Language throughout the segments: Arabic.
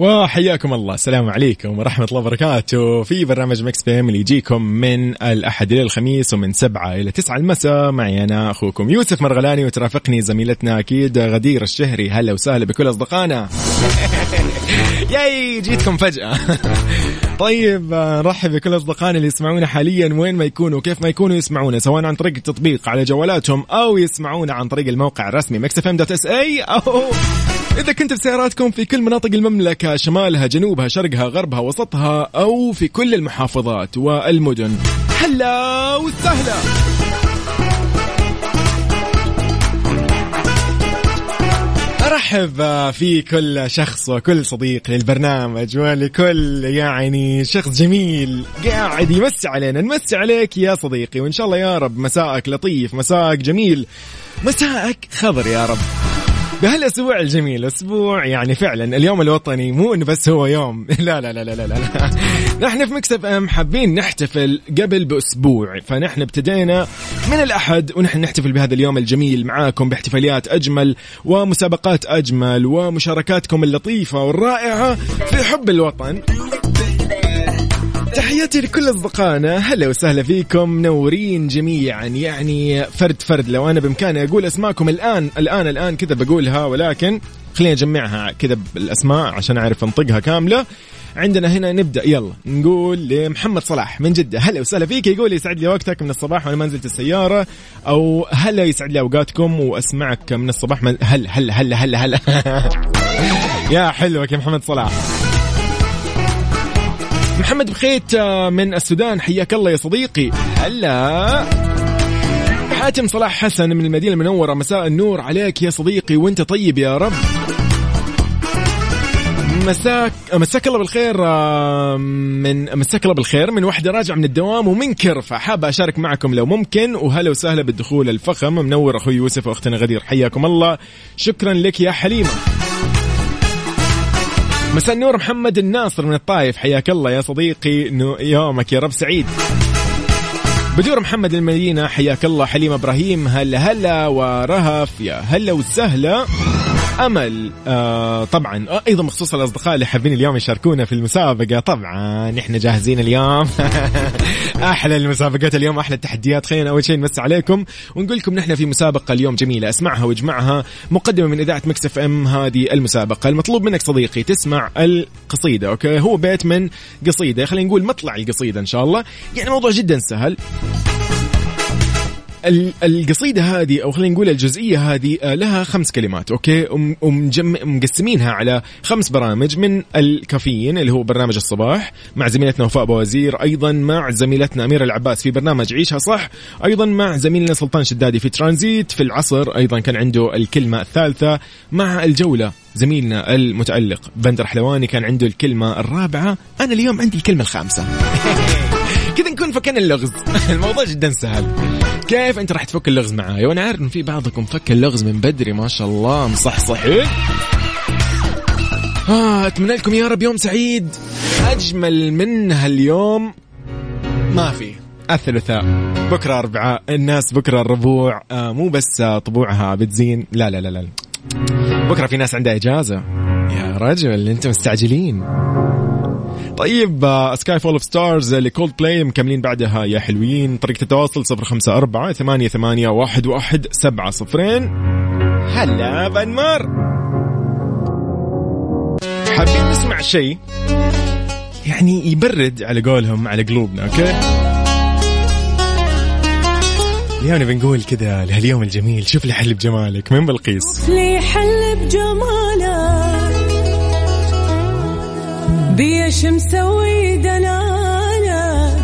وحياكم الله. السلام عليكم ورحمة الله وبركاته. في برنامج Mix PM اللي يجيكم من الأحد إلى الخميس ومن سبعة إلى تسعة المساء. معي أنا أخوكم يوسف مرغلاني وترافقني زميلتنا أكيد غدير الشهري. هلا وسهلا بكل أصدقائنا. ياي جيتكم فجأة. طيب نرحب بكل أصدقائنا اللي يسمعونا حاليا. وين ما يكونوا وكيف ما يكونوا يسمعونا سواء عن طريق التطبيق على جوالاتهم أو يسمعونا عن طريق الموقع الرسمي اي أو إذا كنت في سياراتكم في كل مناطق المملكة شمالها جنوبها شرقها غربها وسطها أو في كل المحافظات والمدن. هلا وسهلا! أرحب في كل شخص وكل صديق للبرنامج ولكل يعني شخص جميل قاعد يمسي علينا. نمسي عليك يا صديقي وإن شاء الله يا رب مساءك لطيف مساءك جميل مساءك خضر يا رب. بهالأسبوع الجميل أسبوع يعني فعلا اليوم الوطني مو إنه بس هو يوم. لا لا لا لا لا, لا. نحن في مكسب أم حابين نحتفل قبل بأسبوع فنحن ابتدينا من الأحد ونحن نحتفل بهذا اليوم الجميل معاكم باحتفاليات أجمل ومسابقات أجمل ومشاركاتكم اللطيفة والرائعة في حب الوطن. تحياتي لكل أصدقائنا هلا وسهلا فيكم منورين جميعا يعني فرد فرد لو أنا بإمكاني أقول أسماءكم الآن الآن الآن كذا بقولها ولكن خلينا نجمعها كذا بالأسماء عشان أعرف أنطقها كاملة. عندنا هنا نبدأ. يلا نقول لمحمد صلاح من جدة. هلا وسهلا فيك. يقول يسعد لي وقتك من الصباح وأنا ما نزلت السيارة. أو هلا يسعد لي أوقاتكم وأسمعك من الصباح؟ من هلا هلا هلا هلا هلا يا حلوك يا محمد صلاح. محمد بخيت من السودان. حياك الله يا صديقي. هلا. حاتم صلاح حسن من المدينة المنورة. مساء النور عليك يا صديقي. وأنت طيب يا رب. مساك مساك الله بالخير من مساك الله بالخير من واحدة راجعة من الدوام ومن كرفة. حابة أشارك معكم لو ممكن وهلا وسهلا بالدخول الفخم. منور أخوي يوسف وأختنا غدير حياكم الله. شكرا لك يا حليمة. مساء النور محمد الناصر من الطايف. حياك الله يا صديقي يومك يا رب سعيد. بدور محمد المدينة حياك الله. حليم إبراهيم هلا هلا ورهف يا هلا وسهلا. امل آه طبعا أيضا بخصوص الأصدقاء اللي حابين اليوم يشاركونا في المسابقة. طبعا إحنا جاهزين اليوم. أحلى المسابقات اليوم أحلى التحديات. خلينا أول شيء نمس عليكم ونقول لكم نحن في مسابقة اليوم جميلة. اسمعها واجمعها. مقدمة من إذاعة Mix FM هذه المسابقة. المطلوب منك صديقي تسمع القصيدة أوكي؟ هو بيت من قصيدة. خلينا نقول مطلع القصيدة إن شاء الله. يعني موضوع جدا سهل. القصيدة هذه أو خلينا نقول الجزئية هذه لها خمس كلمات أوكي؟ ومقسمينها على خمس برامج من الكافيين اللي هو برنامج الصباح مع زميلتنا وفاء بوزير أيضا مع زميلتنا أميرة العباس في برنامج عيشها صح أيضا مع زميلنا سلطان شدادي في ترانزيت في العصر أيضا كان عنده الكلمة الثالثة مع الجولة زميلنا المتألق بندر حلواني كان عنده الكلمة الرابعة أنا اليوم عندي الكلمة الخامسة. فكنا اللغز؟ الموضوع جدا سهل. كيف أنت راح تفك اللغز معاي؟ وأنا عارف انه في بعضكم فك اللغز من بدري ما شاء الله مصحصحين. آه أتمنى لكم يا رب يوم سعيد. أجمل من هاليوم ما في. الثلاثاء. بكرة أربعاء. الناس بكرة الربوع. آه مو بس طبوعها بتزين. لا لا لا لا. بكرة في ناس عندها إجازة. يا رجل أنتم مستعجلين. طيب Sky Full of Stars ل Coldplay مكملين بعدها يا حلوين. طريقة التواصل صفر خمسة أربعة ثمانية ثمانية واحد واحد سبعة صفرين. هلا بنمار حابين نسمع شيء؟ يعني يبرد على قولهم على قلوبنا أوكي؟ اليوم بنقول كذا لهاليوم الجميل شوف لي حل بجمالك من بلقيس؟ لي حل بجمالك. بيش مسوي دلالك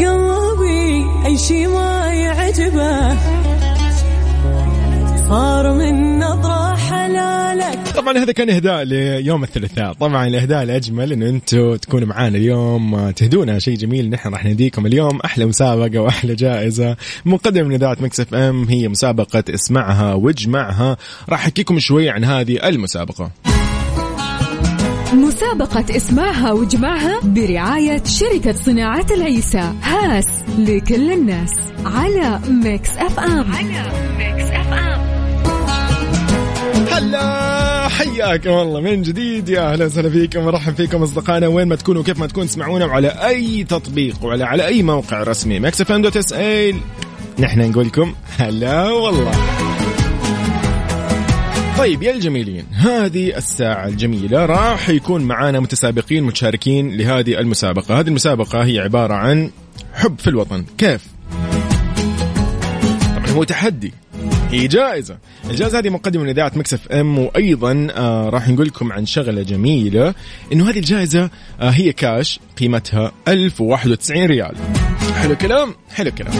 قلبي أي شي ما يعجبه. صار من نظرة حلالك. طبعا هذا كان إهداء ليوم الثلاثاء. طبعا الإهداء الأجمل انه أنتم تكونوا معانا اليوم آه، تهدونا. شيء جميل نحن راح نديكم اليوم. أحلى مسابقة وأحلى جائزة. مقدمة من إذاعة مكسف إم هي مسابقة اسمعها واجمعها. راح أحكيكم شوي عن هذه المسابقة. مسابقة اسمعها واجمعها برعاية شركة صناعة العيسى. هاس لكل الناس. على Mix FM. على Mix FM. هلا حياكم الله. من جديد يا أهلا وسهلا فيكم. مرحبا فيكم أصدقائنا. وين ما تكونوا وكيف ما تكون تسمعونا وعلى أي تطبيق وعلى على أي موقع رسمي. Mix FM dot SA نحن نقول لكم هلا والله. طيب يا الجميلين هذه الساعة الجميلة راح يكون معانا متسابقين متشاركين لهذه المسابقة. هذه المسابقة هي عبارة عن حب في الوطن. كيف؟ طبعا هو تحدي. هي جائزة. الجائزة هذه مقدمة من إذاعة مكسف أم وأيضا آه راح نقول لكم عن شغلة جميلة إنه هذه الجائزة آه هي كاش قيمتها 1091 ريال. حلو كلام حلو كلام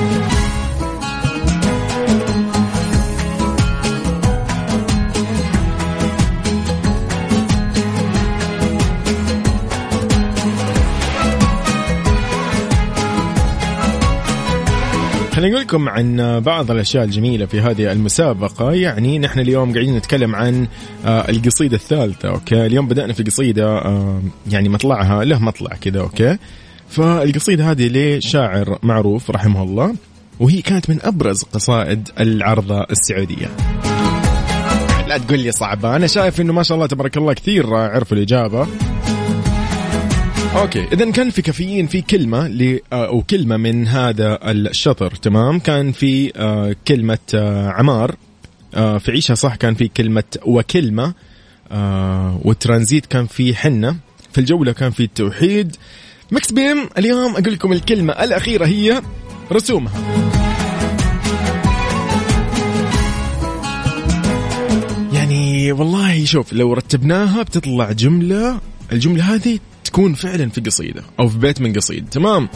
خليني أقول لكم عن بعض الأشياء الجميلة في هذه المسابقة. يعني نحن اليوم قاعدين نتكلم عن آه، القصيدة الثالثة أوكي؟ اليوم بدأنا في قصيدة آه، يعني مطلعها له مطلع كذا أوكي؟ فالقصيدة هذه لشاعر معروف رحمه الله وهي كانت من أبرز قصائد العرضه السعودية. لا تقول لي صعبة أنا شايف إنه ما شاء الله تبارك الله كثير عرفوا الإجابة. أوكي. اذا كان في كافيين في كلمة ل أو كلمة من هذا الشطر تمام؟ كان في آه، كلمة آه، عمار. آه، في عيشها صح كان في كلمة وكلمة. والترانزيت كان في حنة. في الجولة كان في التوحيد مكس بيم اليوم أقول لكم الكلمة الأخيرة هي رسومها. يعني والله شوف لو رتبناها بتطلع جملة الجملة هذه تكون فعلا في قصيدة أو في بيت من قصيد. تمام؟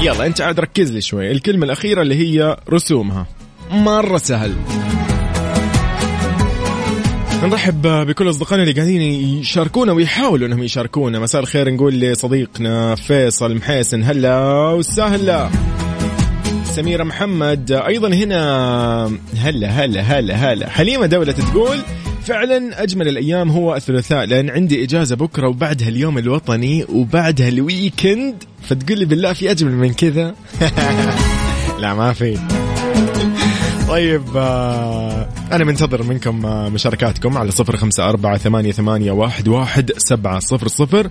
يلا أنت عاد ركز لي شوي. الكلمة الأخيرة اللي هي رسومها. مرة سهل. نرحب بكل أصدقائنا اللي قاعدين يشاركونا ويحاولوا إنهم يشاركونا. مساء الخير نقول لصديقنا فيصل محيسن هلا وسهلا. سميرة محمد أيضا هنا. هلا هلا هلا هلا. حليمة دولة تقول فعلا أجمل الأيام هو الثلاثاء لأن عندي إجازة بكرة وبعدها اليوم الوطني وبعدها الويكند. فتقول لي بالله في أجمل من كذا؟ لا ما في. طيب آه أنا منتظر منكم آه مشاركاتكم على صفر خمسة أربعة ثمانية, ثمانية واحد, واحد سبعة صفر صفر.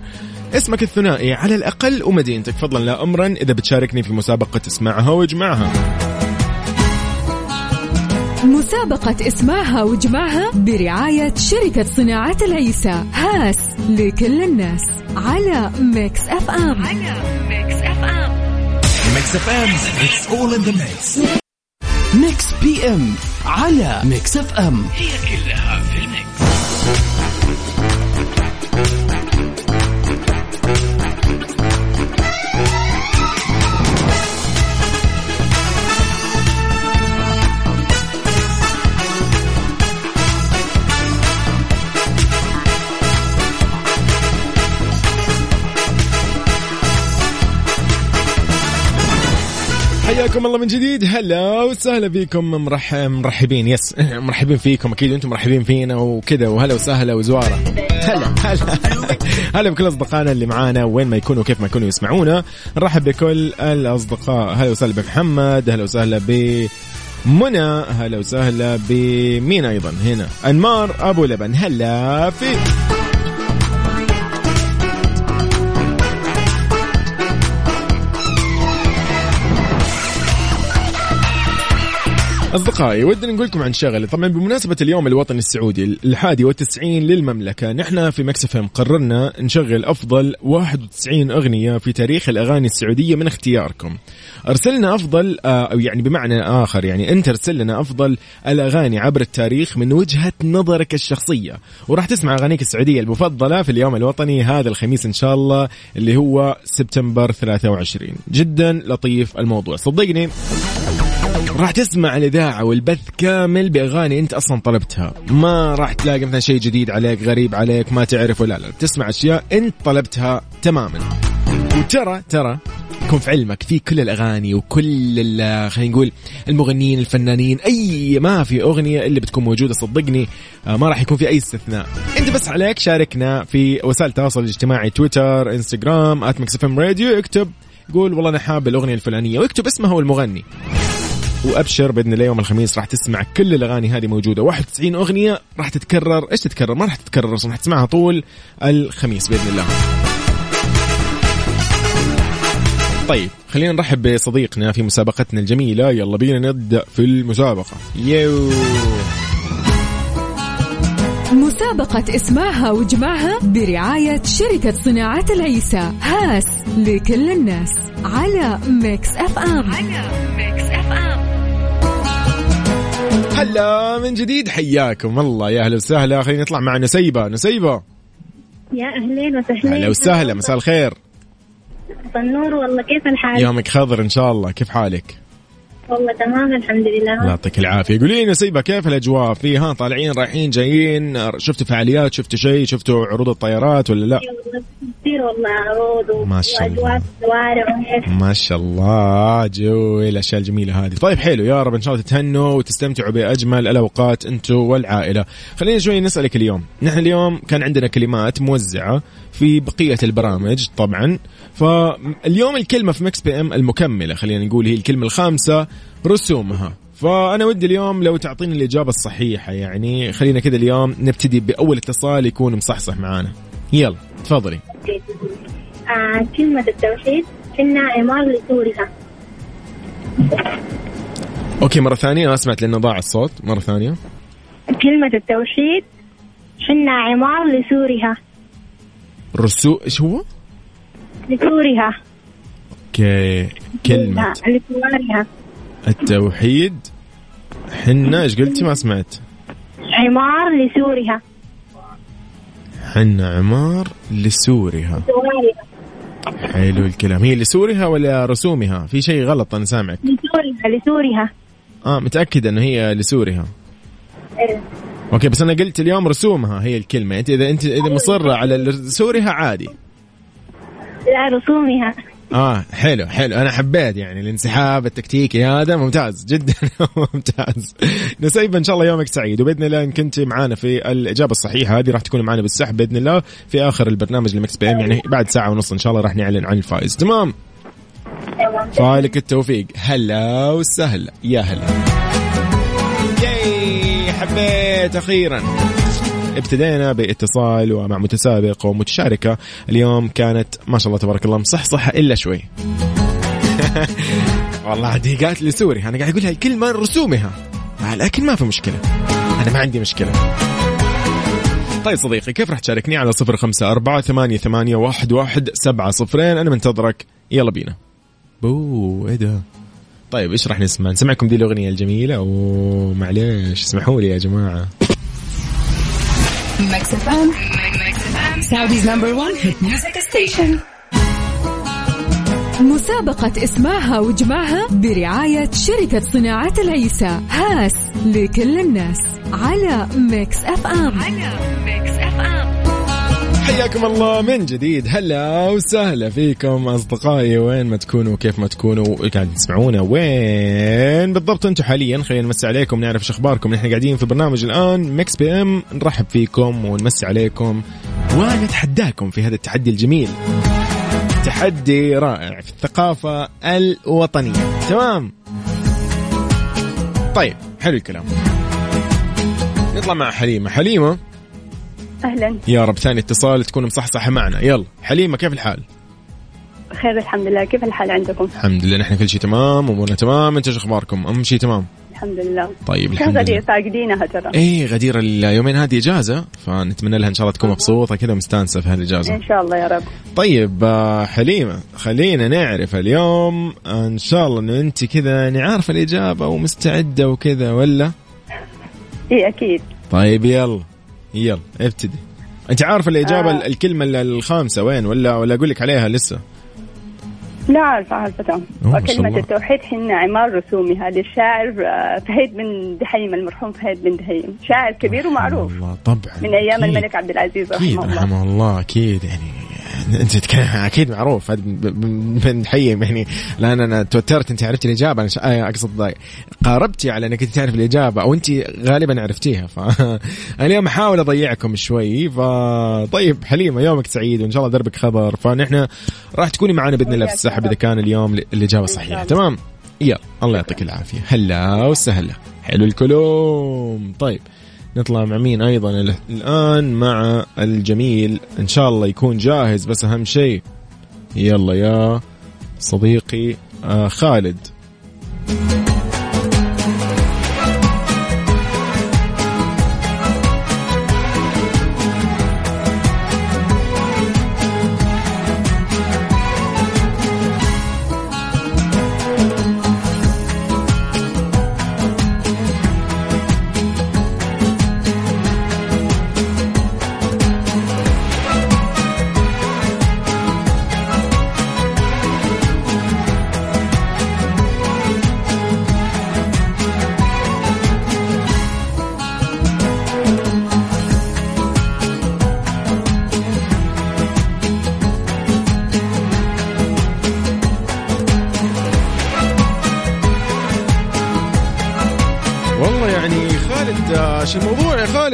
اسمك الثنائي على الأقل ومدينتك فضلا لا أمرا. إذا بتشاركني في مسابقة اسمعها واجمعها. مسابقة اسمعها واجمعها برعاية شركة صناعة العيسى. هاس لكل الناس. على Mix FM. على Mix FM. Mix FM it's all in the mix. Mix PM على Mix FM. هي كلها في ال Mix. حياكم الله من جديد. هلا وسهلا فيكم مرحب مرحبين. يس مرحبين فيكم. أكيد أنتم مرحبين فينا وكذا. وهلا وسهلا وزوارة. هلا. هلا هلا بكل أصدقائنا اللي معانا. وين ما يكونوا كيف ما يكونوا يسمعونا. نرحب بكل الأصدقاء. هلا وسهلا بمحمد. هلا وسهلا ب منى هلا وسهلا بمين أيضا؟ هنا. أنمار أبو لبن. هلا في أصدقائي ودنا نقول لكم عن شغلة طبعا بمناسبة اليوم الوطني السعودي الحادي والتسعين للمملكة نحن في مكسفهم قررنا نشغل أفضل 91 أغنية في تاريخ الأغاني السعودية من اختياركم. أرسلنا أفضل آه، أو يعني بمعنى آخر يعني أنت أرسل لنا أفضل الأغاني عبر التاريخ من وجهة نظرك الشخصية. وراح تسمع أغانيك السعودية المفضلة في اليوم الوطني هذا الخميس إن شاء الله اللي هو سبتمبر 23 جدا لطيف الموضوع. صدقني راح تسمع الإذاعة والبث كامل بأغاني أنت أصلا طلبتها. ما راح تلاقي مثلا شيء جديد عليك غريب عليك ما تعرفه. لا لا تسمع أشياء أنت طلبتها تماما. وترى ترى يكون في علمك في كل الأغاني وكل خلينا نقول المغنيين الفنانين أي ما في أغنية اللي بتكون موجودة صدقني آه، ما راح يكون في أي استثناء. أنت بس عليك شاركنا في وسائل التواصل الاجتماعي تويتر إنستغرام إم راديو اكتب قول والله أنا حاب الأغنية الفلانية واكتب اسمها والمغني. وأبشر بإذن الله يوم الخميس راح تسمع كل الأغاني هذه موجودة. 91 أغنية راح تتكرر. إيش تتكرر؟ ما راح تتكرر أصلا راح تسمعها طول الخميس بإذن الله. طيب خلينا نرحب بصديقنا في مسابقتنا الجميلة. يلا بينا نبدأ في المسابقة. يو. مسابقة اسمعها وجمعها برعاية شركة صناعة العيسى. هاس لكل الناس. على Mix FM. على Mix هلا من جديد حياكم. الله يا أهلا وسهلا. خلينا نطلع مع نسيبة. نسيبة. يا أهلين وسهلين. هلا وسهلا. مساء الخير. النور والله كيف الحال؟ يومك خضر إن شاء الله. كيف حالك؟ والله تمام الحمد لله. الله يعطيك العافية. قولي لي نسيبة كيف الأجواء؟ في ها طالعين رايحين جايين شفتوا فعاليات شفتوا شيء شفتوا عروض الطيارات ولا لا؟ كثير والله عروض ما شاء الله. الشوارع ما شاء الله. جو الاشياء الجميله هذه. طيب حلو. يا رب إن شاء الله تتهنوا وتستمتعوا بأجمل الأوقات أنتم والعائلة. خلينا شوي نسألك اليوم. نحن اليوم كان عندنا كلمات موزعة في بقية البرامج طبعا. فاليوم الكلمة في Mix PM المكملة خلينا نقول هي الكلمة الخامسة رسومها. فأنا ودي اليوم لو تعطيني الإجابة الصحيحة يعني خلينا كذا اليوم نبتدي بأول اتصال يكون مصحصح معانا. يلا تفضلي. آه كلمة التوحيد كنا عمار لسورها أوكي مرة ثانية أنا سمعت لأنه ضاع الصوت. مرة ثانية. كلمة التوحيد حنا عمار لسورها. رسو إيش هو؟ لسورها. أوكي كلمة. لا، لسوارها. التوحيد. حنا إيش قلتي؟ ما سمعت. عمار لسورها. حنا عمار لسورها. حلو الكلام. هي لسورها ولا رسومها؟ في شيء غلط أنا سامعك. لسورها لسورها. آه متأكد إنه هي لسورها. إيه. أوكي بس أنا قلت اليوم رسومها هي الكلمة. أنت اذا أنت إذا مصرة على سورها عادي. لا رسومها آه حلو حلو. أنا حبيت يعني الانسحاب التكتيكي هذا. ممتاز جدا ممتاز. نسيب إن شاء الله يومك سعيد. وبإذن الله إن كنت معانا في الإجابة الصحيحة هذه راح تكون معانا بالسحب بإذن الله. في آخر البرنامج المكس بي إم يعني بعد ساعة ونص إن شاء الله راح نعلن عن الفائز. تمام؟ فالك التوفيق. هلا وسهلا. يا هلا. ياي حبيت أخيرا. ابتدينا باتصال ومع متسابق ومتشاركة. اليوم كانت ما شاء الله تبارك الله مصحصحة إلا شوي. والله دي قالت لي sorry أنا قاعد أقول لها الكلمة رسومها. لكن ما في مشكلة. أنا ما عندي مشكلة. طيب صديقي كيف راح تشاركني على صفر خمسة أربعة ثمانية, ثمانية واحد, واحد سبعة صفرين؟ أنا منتظرك. يلا بينا. بو إيه ده؟ طيب إيش راح نسمع؟ نسمعكم دي الأغنية الجميلة. ومعليش اسمحوا لي يا جماعة. Mix FM Saudi's number 1 hit music station مسابقة اسمعها واجمعها برعاية شركة صناعة العيسى. هاس لكل الناس. على ميكس اف ام على ميكس اف ام حياكم الله من جديد. هلا وسهلا فيكم أصدقائي. وين ما تكونوا كيف ما تكونوا قاعد تسمعونا. وين بالضبط أنتم حاليا؟ خلينا نمسي عليكم نعرف إيش أخباركم. نحن قاعدين في برنامج الآن Mix PM. نرحب فيكم ونمسي عليكم. ونتحداكم في هذا التحدي الجميل. تحدي رائع في الثقافة الوطنية. تمام؟ طيب حلو الكلام. نطلع مع حليمة. حليمة؟ أهلا. يا رب ثاني اتصال تكون مصحصحة معنا. يلا حليمة كيف الحال؟ خير الحمد لله. كيف الحال عندكم؟ الحمد لله نحن كل شيء تمام أمورنا تمام. أنت إيش أخباركم؟ أهم شيء تمام. الحمد لله. طيب الحمد لله. فاقدينها ترى. إيه غدير اليومين هذه إجازة فنتمنى لها إن شاء الله تكون مبسوطة كذا ومستانسة في هالإجازة. شاء الله يا رب. طيب آه، حليمة خلينا نعرف اليوم آه، إن شاء الله إنه أنت كذا نعرف الإجابة ومستعدة وكذا ولا؟ اي أكيد. طيب يلا. يلا ابتدي. أنت عارفه الإجابة آه. الكلمة الخامسة وين ولا ولا أقول لك عليها لسه؟ لا عارفة عارفة وكلمة. التوحيد حنا عمار رسومي. هذا الشاعر آه، فهيد بن دحيم المرحوم فهيد بن دحيم شاعر كبير ومعروف. الله طبعا من أيام أكيد. الملك عبد العزيز رحمه الله. رحمه الله أكيد يعني. انت تتكلم أكيد معروف هذا من حيم يعني. لأن أنا توترت أنت عرفتي الإجابة أنا آه، أقصد قاربتي على إنك أنت تعرف الإجابة أو أنت غالبا عرفتيها ف اليوم أحاول أضيعكم شوي ف طيب حليمة يومك سعيد وإن شاء الله دربك خضر فنحن راح تكوني معنا بإذن الله في السحب إذا كان اليوم الإجابة صحيحة. تمام؟ يلا الله يعطيك العافية. هلا وسهلا. حلو الكلوم طيب. نطلع مع مين أيضا؟ ال- الآن مع الجميل. إن شاء الله يكون جاهز بس أهم شيء. يلا يا صديقي آه خالد.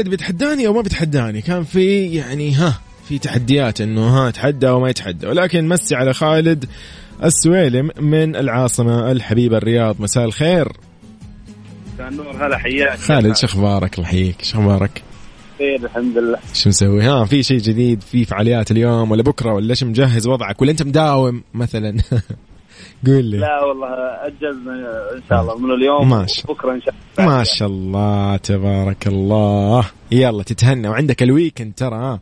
خالد بيتحداني أو ما بيتحداني كان في يعني ها في تحديات إنه ها يتحدى وما يتحدى. ولكن مسي على خالد السويلم من العاصمة الحبيبة الرياض. مساء الخير. النور هلا حياك. خالد شو أخبارك؟ الله يحييك. شو أخبارك؟ خير الحمد لله. شو مسوي؟ ها في شيء جديد في فعاليات اليوم ولا بكرة ولا إيش مجهز وضعك؟ ولا أنت مداوم مثلا؟ قول لي. لا والله أجلنا إن شاء الله من اليوم ما شاء بكره إن شاء الله. ما شاء الله تبارك الله. يلا تتهنى وعندك ال weekend ترى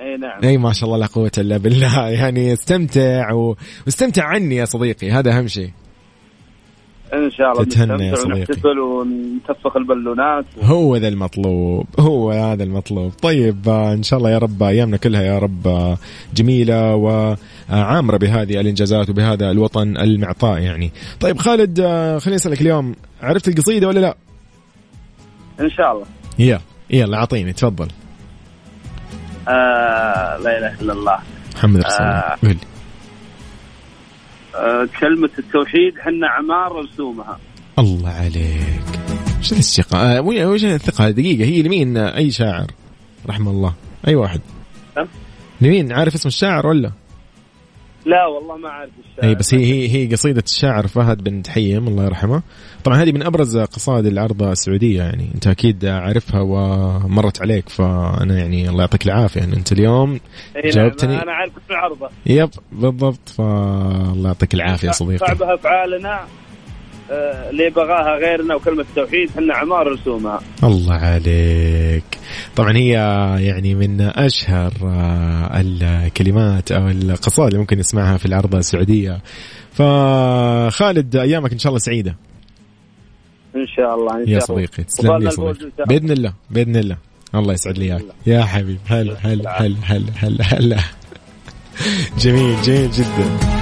إي نعم. إي ما شاء الله لا قوة إلا بالله. يعني استمتع و... واستمتع عني يا صديقي هذا أهم شيء. إن شاء الله تتهنى يا صديقي. ونحتفل ونتفق البالونات. هو ذا المطلوب هو هذا المطلوب. طيب آه، إن شاء الله يا رب أيامنا كلها يا رب آه، جميلة وعامرة بهذه الإنجازات وبهذا الوطن المعطاء يعني. طيب خالد آه، خليني أسألك اليوم عرفت القصيدة ولا لا؟ إن شاء الله. يلا يلا أعطيني تفضل. آه لا إله إلا الله. محمد رسول الله آه. قول لي. آه كلمة التوحيد حنا عمار رسومها. الله عليك. إيش الثقة؟ آه، وش الثقة؟ دقيقة هي لمين؟ آه، أي شاعر؟ رحمه الله. أي واحد؟ أه؟ لمين؟ عارف اسم الشاعر ولا؟ لا والله ما أعرف الشاعر اي بس هي هي هي قصيدة الشاعر فهد بن تحيم الله يرحمه. طبعا هذه من أبرز قصائد العرض السعودية يعني. أنت أكيد عارفها ومرت عليك فأنا يعني الله يعطيك العافية. ان أنت اليوم نعم، جاوبتني. أنا عارف كل عرضه يب بالضبط فالله يعطيك العافية يا صديقي. صعبها افعالنا اللي بغاها غيرنا وكلمة التوحيد حنا عمار رسومها. الله عليك. طبعا هي يعني من أشهر آه، الكلمات أو القصائد اللي ممكن نسمعها في العرض السعودية. فخالد أيامك إن شاء الله سعيدة. إن شاء الله إن شاء يا صديقي تسلم لي صديقي. إن شاء الله. بإذن الله بإذن الله. الله يسعد لي إياك. يا حبيبي هلا هلا هلا هلا هلا هلا. جميل جميل جدا.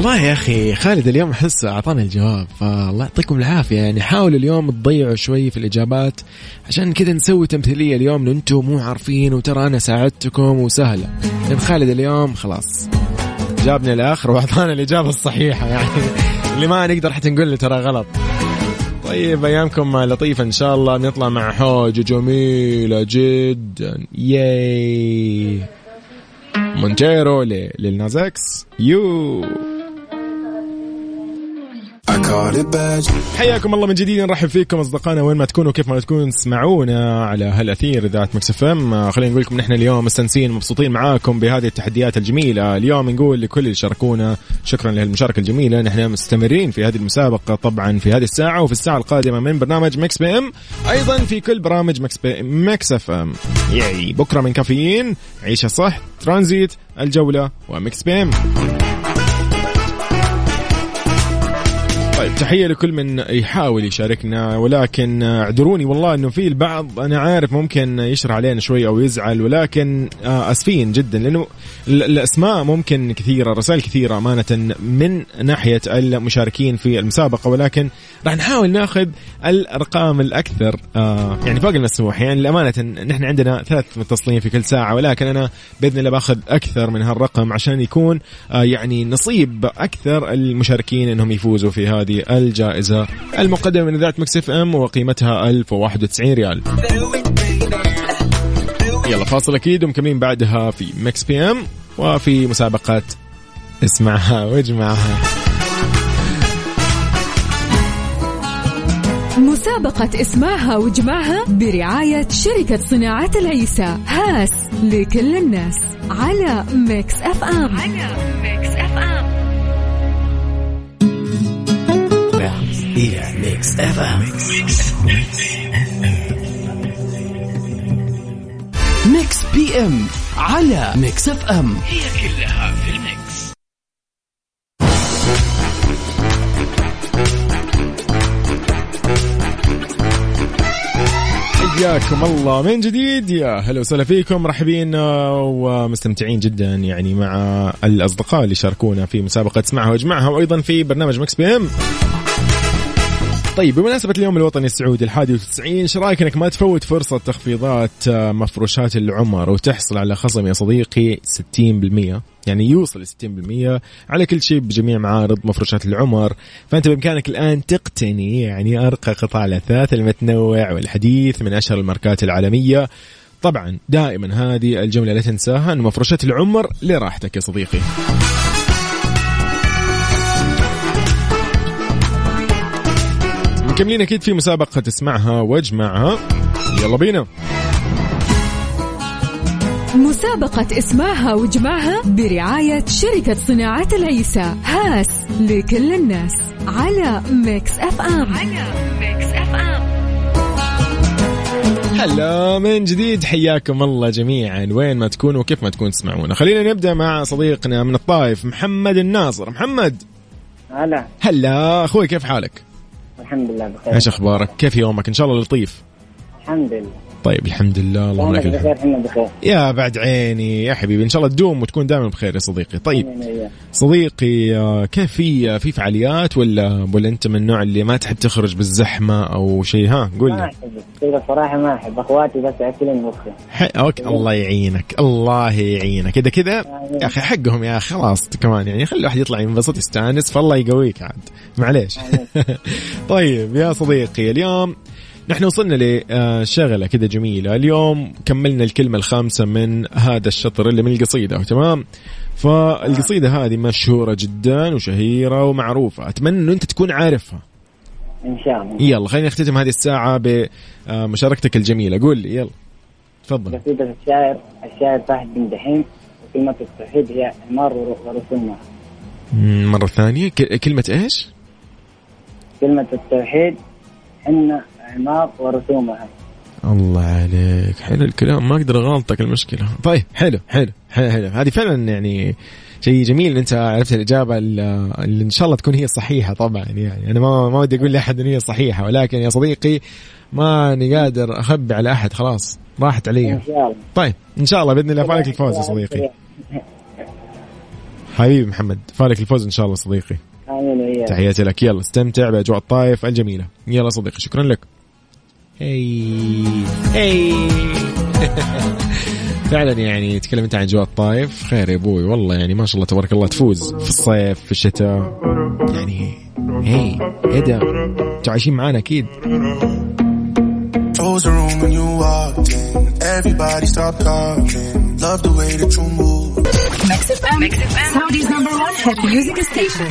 والله يا أخي خالد اليوم أحس أعطانا الجواب فالله يعطيكم العافية. يعني حاولوا اليوم تضيعوا شوي في الإجابات عشان كذا نسوي تمثيلية اليوم أنتم مو عارفين وترى أنا ساعدتكم وسهلة. لأن خالد اليوم خلاص. جابنا الآخر وأعطانا الإجابة الصحيحة يعني. اللي ما نقدر حتى نقول له ترى غلط. طيب أيامكم لطيفة إن شاء الله. بنطلع مع حوجه جميلة جدا. ياي Montero Lil Nas X. يو حياكم الله من جديد نرحب فيكم أصدقائنا وين ما تكونوا كيف ما تكونوا تسمعونا على هالأثير اذاعه Mix FM. خلينا نقول لكم نحن اليوم مستانسين مبسوطين معاكم بهذه التحديات الجميلة. اليوم نقول لكل اللي شاركونا شكرا لهالمشاركة الجميلة. نحن مستمرين في هذه المسابقة طبعا في هذه الساعة وفي الساعة القادمة من برنامج Mix PM أيضا في كل برامج Mix P Mix FM. يعني بكرة من كافيين عيشة صح ترانزيت الجولة و Mix PM. طيب تحية لكل من يحاول يشاركنا ولكن اعذروني والله إنه في البعض أنا عارف ممكن يشره علينا شوي أو يزعل ولكن آه، آسفين جدا لأنه ال- الأسماء ممكن كثيرة رسائل كثيرة أمانة من ناحية المشاركين في المسابقة ولكن راح نحاول ناخذ الأرقام الأكثر آه، يعني فوق المسموح. يعني لأمانة نحن عندنا ثلاث متصلين في كل ساعة ولكن أنا بإذن الله باخذ أكثر من هالرقم عشان يكون آه، يعني نصيب أكثر المشاركين إنهم يفوزوا في هذه الجائزة المقدمة من إذاعة Mix FM وقيمتها 1091 ريال. يلا فاصل أكيد ومكملين بعدها في Mix PM وفي مسابقة اسمعها واجمعها. مسابقة اسمعها واجمعها برعاية شركة صناعة العيسى. Haas لكل الناس. على Mix FM. على Mix FM. هي Mix FM Mix PM على Mix FM هي كلها في ال Mix. حياكم الله. من جديد؟ يا هلا وسهلا فيكم. مرحبين آه، ومستمتعين جدا يعني مع الأصدقاء اللي شاركونا في مسابقة اسمعها واجمعها وأيضا في برنامج Mix PM طيب بمناسبة اليوم الوطني السعودي الحادي والتسعين إيش رأيك إنك ما تفوت فرصة تخفيضات آه، مفروشات العمر وتحصل على خصم يا صديقي 60% يعني يوصل ل 60% على كل شيء بجميع معارض مفروشات العمر. فأنت بإمكانك الآن تقتني يعني أرقى قطع الأثاث المتنوع والحديث من أشهر الماركات العالمية. طبعا دائما هذه الجملة لا تنساها إن مفروشات العمر لراحتك يا صديقي. مكملين أكيد في مسابقة اسمعها واجمعها. يلا بينا. مسابقة اسمعها وأجمعها برعاية شركة صناعة العيسى. Haas لكل الناس. على Mix FM على Mix FM هلا من جديد حياكم الله جميعا. وين ما تكونوا وكيف ما تكون تسمعونا. خلينا نبدأ مع صديقنا من الطائف محمد الناصر. محمد. هلا. هلا أخوي كيف حالك؟ الحمد لله بخير. إيش أخبارك؟ كيف يومك؟ إن شاء الله لطيف. الحمد لله. طيب الحمد لله اللهم أهلا لك الحمد يا بعد عيني يا حبيبي إن شاء الله تدوم وتكون دائما بخير يا صديقي. طيب. صديقي آه، كيف في في فعاليات ولا ولا أنت من النوع اللي ما تحب تخرج بالزحمة أو شيء؟ ها قول ما لي أحب كذا صراحة ما أحب. أخواتي بس اكلين مخي ح... أوكي الله يعينك الله يعينك. كذا كذا يا أخي حقهم يا أخي خلاص كمان يعني خلي الواحد يطلع ينبسط يستأنس فالله يقويك عاد. معليش. طيب يا صديقي اليوم نحن وصلنا لشغله كذا جميلة. اليوم كملنا الكلمة الخامسة من هذا الشطر اللي من القصيدة تمام؟ فالقصيدة هذه مشهورة جدا وشهيرة ومعروفة. أتمنى إنه أنت تكون عارفها. إن شاء الله. يلا خلينا نختتم هذه الساعة بمشاركتك الجميلة. قول لي يلا. تفضل. قصيدة الشاعر الشاعر فهد بن دحيم وكلمة التوحيد هي عمار ور- ورسومها مم، مرة ثانية. كلمة إيش؟ كلمة التوحيد إن عمار ورسومها الله عليك. حلو الكلام. ما أقدر أغلطك المشكلة. طيب حلو حلو حلو, حلو. هذه فعلا يعني شيء جميل إن أنت عرفت الإجابة اللي إن شاء الله تكون هي الصحيحه طبعا يعني. أنا ما ما ودي أقول لأحد إن هي الصحيحه ولكن يا صديقي ماني قادر أخبي على أحد خلاص راحت علي. إن شاء الله. طيب إن شاء الله بإذن الله فالك الفوز يا صديقي. حبيبي محمد فالك الفوز إن شاء الله صديقي. تحياتي لك. يلا استمتع بأجواء الطايف الجميلة. يلا صديقي شكرا لك. هي هي فعلا يعني تكلمت عن اجواء الطايف. خير يا أبوي. والله يعني ما شاء الله تبارك الله تفوز في الصيف في الشتاء. يعني هي إيه ده أنتوا عايشين معانا أكيد. Close the room when you walked in. Everybody stop talking. Love the way that you move. Saudi's number one hit music station.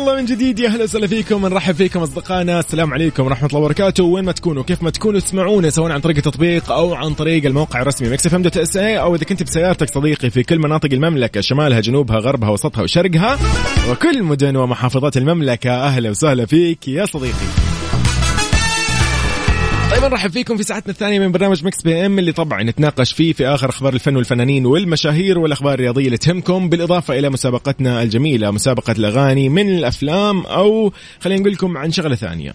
الله من جديد يا أهلا وسهلا فيكم نرحب فيكم أصدقائنا السلام عليكم ورحمة الله وبركاته. وين ما تكونوا كيف ما تكونوا تسمعونا سواء عن طريق التطبيق أو عن طريق الموقع الرسمي Mix FM dot SA أو إذا كنت بسيارتك صديقي في كل مناطق المملكة شمالها جنوبها غربها وسطها وشرقها وكل مدن ومحافظات المملكة أهلا وسهلا فيك يا صديقي. طيب نرحب فيكم في ساعتنا الثانية من برنامج Mix PM اللي طبعا نتناقش فيه في آخر أخبار الفن والفنانين والمشاهير والأخبار الرياضية اللي تهمكم بالإضافة إلى مسابقتنا الجميلة مسابقة الأغاني من الأفلام أو خلينا نقول لكم عن شغلة ثانية.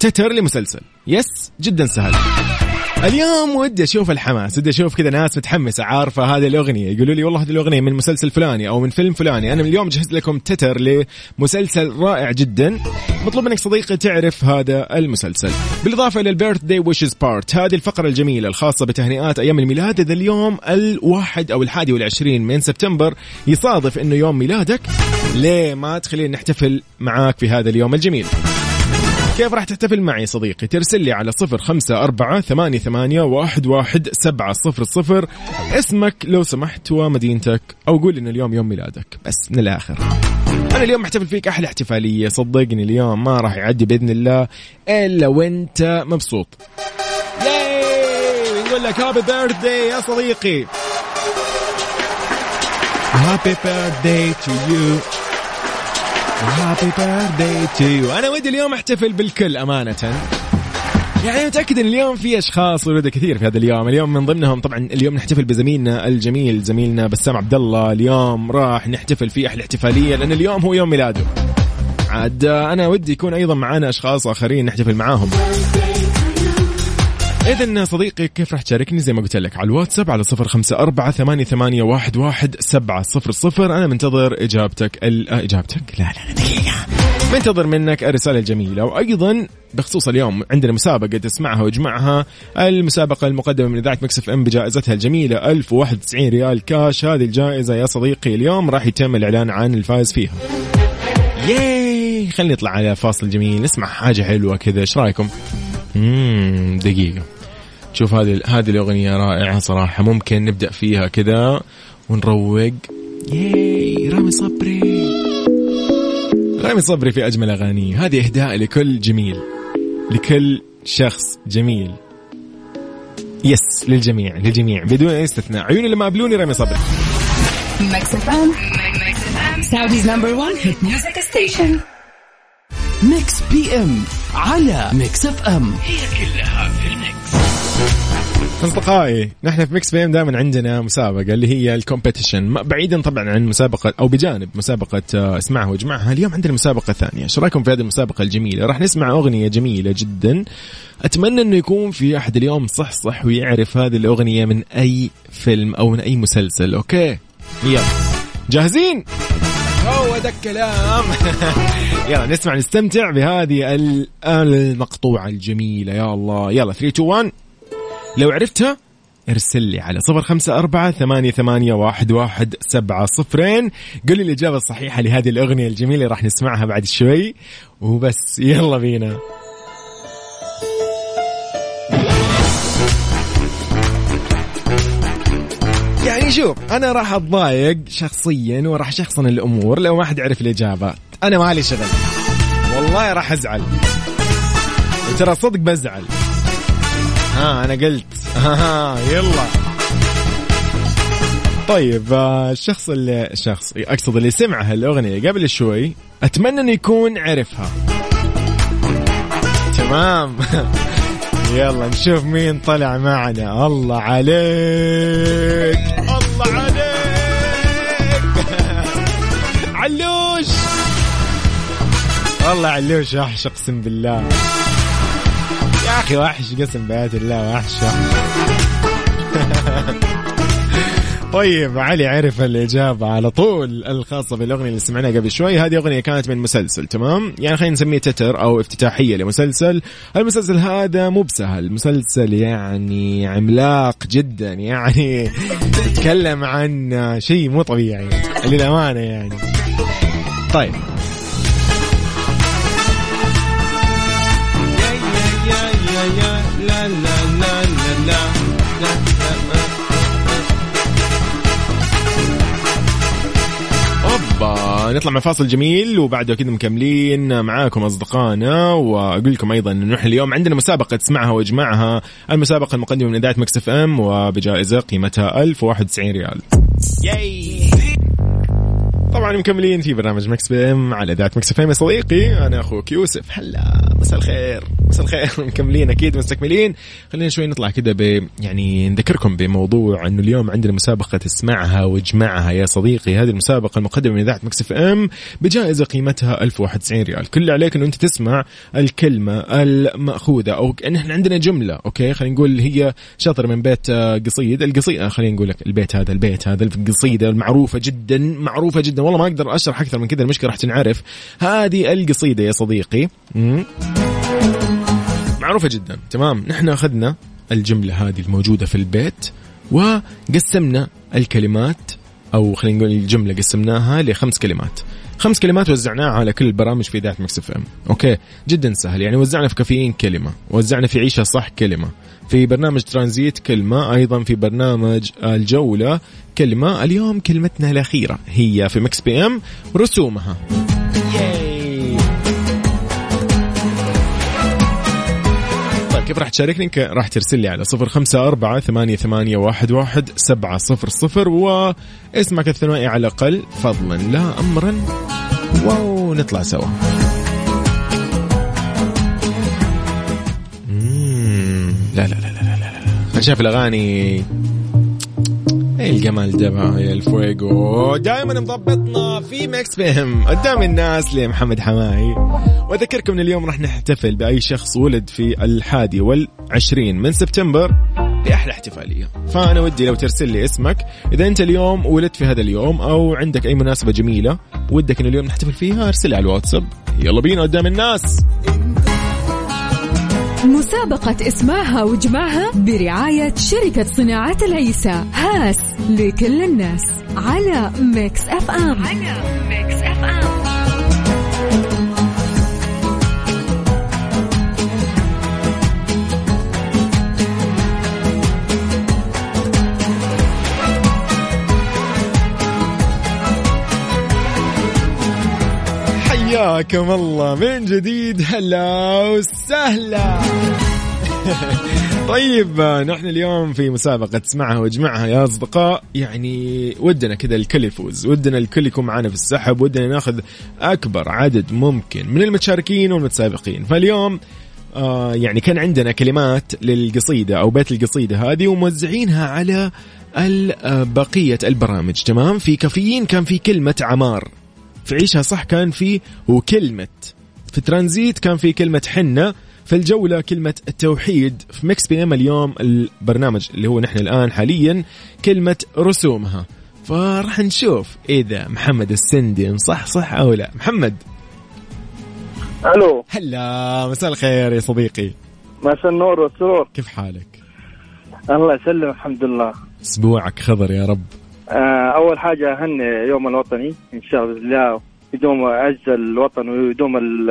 تتر لمسلسل. Yes جدا سهل. اليوم ودي أشوف الحماس ودي أشوف كذا ناس متحمسة عارفة هذه الأغنية يقولوا لي والله هذه الأغنية من مسلسل فلاني أو من فيلم فلاني أنا اليوم جهزت لكم تتر لمسلسل رائع جدا. مطلوب منك صديقي تعرف هذا المسلسل. بالإضافة إلى ال birthday wishes part هذه الفقرة الجميلة الخاصة بتهنئات أيام الميلاد إذا اليوم الواحد أو الحادي والعشرين من سبتمبر يصادف إنه يوم ميلادك ليه ما تخلينا نحتفل معاك في هذا اليوم الجميل؟ كيف راح تحتفل معي صديقي؟ ترسل لي على صفر خمسة أربعة ثمانية, ثمانية واحد, واحد سبعة صفر صفر. اسمك لو سمحت ومدينتك أو قول إن اليوم يوم ميلادك. بس من الآخر. أنا اليوم محتفل فيك أحلى احتفالية. صدقني اليوم ما راح يعدي بإذن الله إلا وأنت مبسوط. ياي! نقول لك هابي بيرثداي يا صديقي. happy birthday to you happy birthday to you أنا ودي اليوم أحتفل بالكل أمانة. يعني متأكد إن اليوم في أشخاص ولد كثير في هذا اليوم. اليوم من ضمنهم طبعا اليوم نحتفل بزميلنا الجميل زميلنا بسام عبد الله. اليوم راح نحتفل فيه أحلى احتفالية لأن اليوم هو يوم ميلاده. عاد أنا ودي يكون أيضا معانا أشخاص آخرين نحتفل معاهم. إذا صديقي كيف راح تشاركني؟ زي ما قلت لك على الواتساب على صفر خمسة أربعة ثمانية, ثمانية واحد, واحد سبعة صفر صفر. أنا منتظر إجابتك ال... آه، إجابتك. لا لا دقيقة. منتظر منك الرسالة الجميلة وأيضا بخصوص اليوم عندنا مسابقة تسمعها وإجمعها المسابقة المقدمة من إذاعة مكسف أم بجائزتها الجميلة 1091 ريال كاش. هذه الجائزة يا صديقي اليوم راح يتم الإعلان عن الفائز فيها. ياي خلينا نطلع على فاصل جميل نسمع حاجة حلوة كذا إيش رأيكم؟ امم دقيقة. شوف هذه هذه الأغنية رائعة صراحة ممكن نبدأ فيها كذا ونروق. yay رامي صبري. رامي صبري في أجمل أغانيه. هذه إهداء لكل جميل لكل شخص جميل. yes للجميع للجميع. بدون أي استثناء. عيوني لما قابلوني رامي صبري. Mix FM Saudi's number 1 hit music station Mix PM على Mix FM أصدقائي نحن في Mix PM دائما عندنا مسابقة اللي هي ال competition. بعيدا طبعا عن مسابقة أو بجانب مسابقة آه، اسمعها وإجمعها. اليوم عندنا مسابقة ثانية. إيش رأيكم في هذه المسابقة الجميلة؟ راح نسمع أغنية جميلة جدا. أتمنى إنه يكون في أحد اليوم صح صح ويعرف هذه الأغنية من أي فيلم أو من أي مسلسل. okay؟ يلا. جاهزين؟ هو ده الكلام. يلا نسمع نستمتع بهذه ال- المقطوعة الجميلة. يا الله. يلا 3 2 1 لو عرفتها ارسل لي على صفر خمسة أربعة ثمانية, ثمانية واحد, واحد سبعة صفرين. قل لي الإجابة الصحيحة لهذه الأغنية الجميلة راح نسمعها بعد شوي. وبس يلا بينا. يعني شوف أنا راح أتضايق شخصيا وراح شخصن الأمور لو ما حد يعرف الاجابات أنا مالي شغل. والله راح أزعل. وترى صدق بزعل. ها أنا قلت. ها يلا. طيب آه، الشخص اللي الشخص أقصد اللي سمع هالاغنيه قبل شوي أتمنى إنه يكون عرفها. تمام. يلا نشوف مين طلع معنا. الله عليك. الله عليك. علوش. والله علوش وحش أقسم بالله. يا أخي وحش قسم بآيات الله وحش. طيب علي عرف الإجابة على طول الخاصة بالأغنية اللي سمعناها قبل شوي. هذه أغنية كانت من مسلسل تمام؟ يعني خلينا نسميه تتر أو افتتاحية لمسلسل. المسلسل هذا مو بسهل. مسلسل يعني عملاق جدا يعني تتكلم عن شيء مو طبيعي للأمانة يعني. طيب. نطلع مع فاصل جميل وبعده كذا مكملين معاكم أصدقائنا وأقول لكم أيضا انه إحنا اليوم. عندنا مسابقة اسمعها واجمعها المسابقة المقدمة من إذاعة Mix FM وبجائزة قيمتها 1091 ريال. yay طبعا مكملين في برنامج Mix PM على إذاعة Mix FM. يا صديقي أنا أخوك يوسف. هلا مساء الخير. مساء الخير. مكملين أكيد مستكملين. خلينا شوي نطلع كذا ب يعني نذكركم بموضوع إنه اليوم عندنا مسابقة اسمعها واجمعها يا صديقي هذه المسابقة المقدمة من إذاعة Mix FM بجائزة قيمتها 1091 ريال. كل اللي عليك إنه أنت تسمع الكلمة المأخوذة أو إن إحنا عندنا جملة okay؟ خلينا نقول هي شطر من بيت آه، قصيد. القصيد خلينا نقول لك البيت هذا البيت هذا القصيدة المعروفة جدا معروفة جدا والله ما أقدر اشرح أكثر من كذا المشكلة راح تنعرف. هذه القصيدة يا صديقي. معروفة جدا. تمام. نحن أخذنا الجملة هذه الموجودة في البيت وقسمنا الكلمات أو خلينا نقول الجملة قسمناها لخمس كلمات. خمس كلمات وزعناها على كل البرامج في إذاعة Mix FM. okay. جدا سهل. يعني وزعنا في كافيين كلمة وزعنا في عيشها صح كلمة. في برنامج ترانزيت كلمة أيضا في برنامج الجولة كلمة اليوم كلمتنا الأخيرة هي في Mix PM رسومها. طيب كيف راح تشاركني؟ راح ترسل لي على صفر خمسة أربعة ثمانية, ثمانية واحد, واحد سبعة صفر صفر واسمك الثنائي على الأقل فضلا لا أمرا واو نطلع سوا. شايف الأغاني. إيه الجمال ده بقى يا الفويجو؟ دائما مضبطنا في Mix FM قدام الناس لمحمد حماقي. وأذكركم إن اليوم راح نحتفل بأي شخص ولد في الحادي والعشرين من سبتمبر بأحلى احتفالية. فأنا ودي لو ترسل لي اسمك إذا أنت اليوم ولدت في هذا اليوم أو عندك أي مناسبة جميلة ودك ان اليوم نحتفل فيها أرسل لي على الواتساب. يلا بينا قدام الناس. مسابقة اسمعها واجمعها برعاية شركة صناعة العيسى. هاس لكل الناس. على Mix FM. على Mix FM. حياكم الله. من جديد؟ هلا وسهلا. طيب نحن اليوم في مسابقة تسمعها واجمعها يا أصدقاء. يعني ودنا كذا الكل يفوز. ودنا الكل يكون معنا في السحب. ودنا ناخذ أكبر عدد ممكن من المتشاركين والمتسابقين. فاليوم آه يعني كان عندنا كلمات للقصيدة أو بيت القصيدة هذه وموزعينها على آه، بقية البرامج. تمام؟ في كافيين كان في كلمة عمار. في عيشها صح كان في وكلمة في ترانزيت كان في كلمة حنة في الجولة كلمة التوحيد في Mix PM اليوم البرنامج اللي هو نحن الآن حاليا كلمة رسومها. فراح نشوف إذا محمد السندي صح صح أو لا. محمد. ألو. هلا مساء الخير يا صديقي. مساء النور والسرور. كيف حالك؟ الله يسلم الحمد لله. أسبوعك خضر يا رب. أول حاجة أهني يوم الوطني إن شاء الله يدوم عز الوطن ويدوم ال-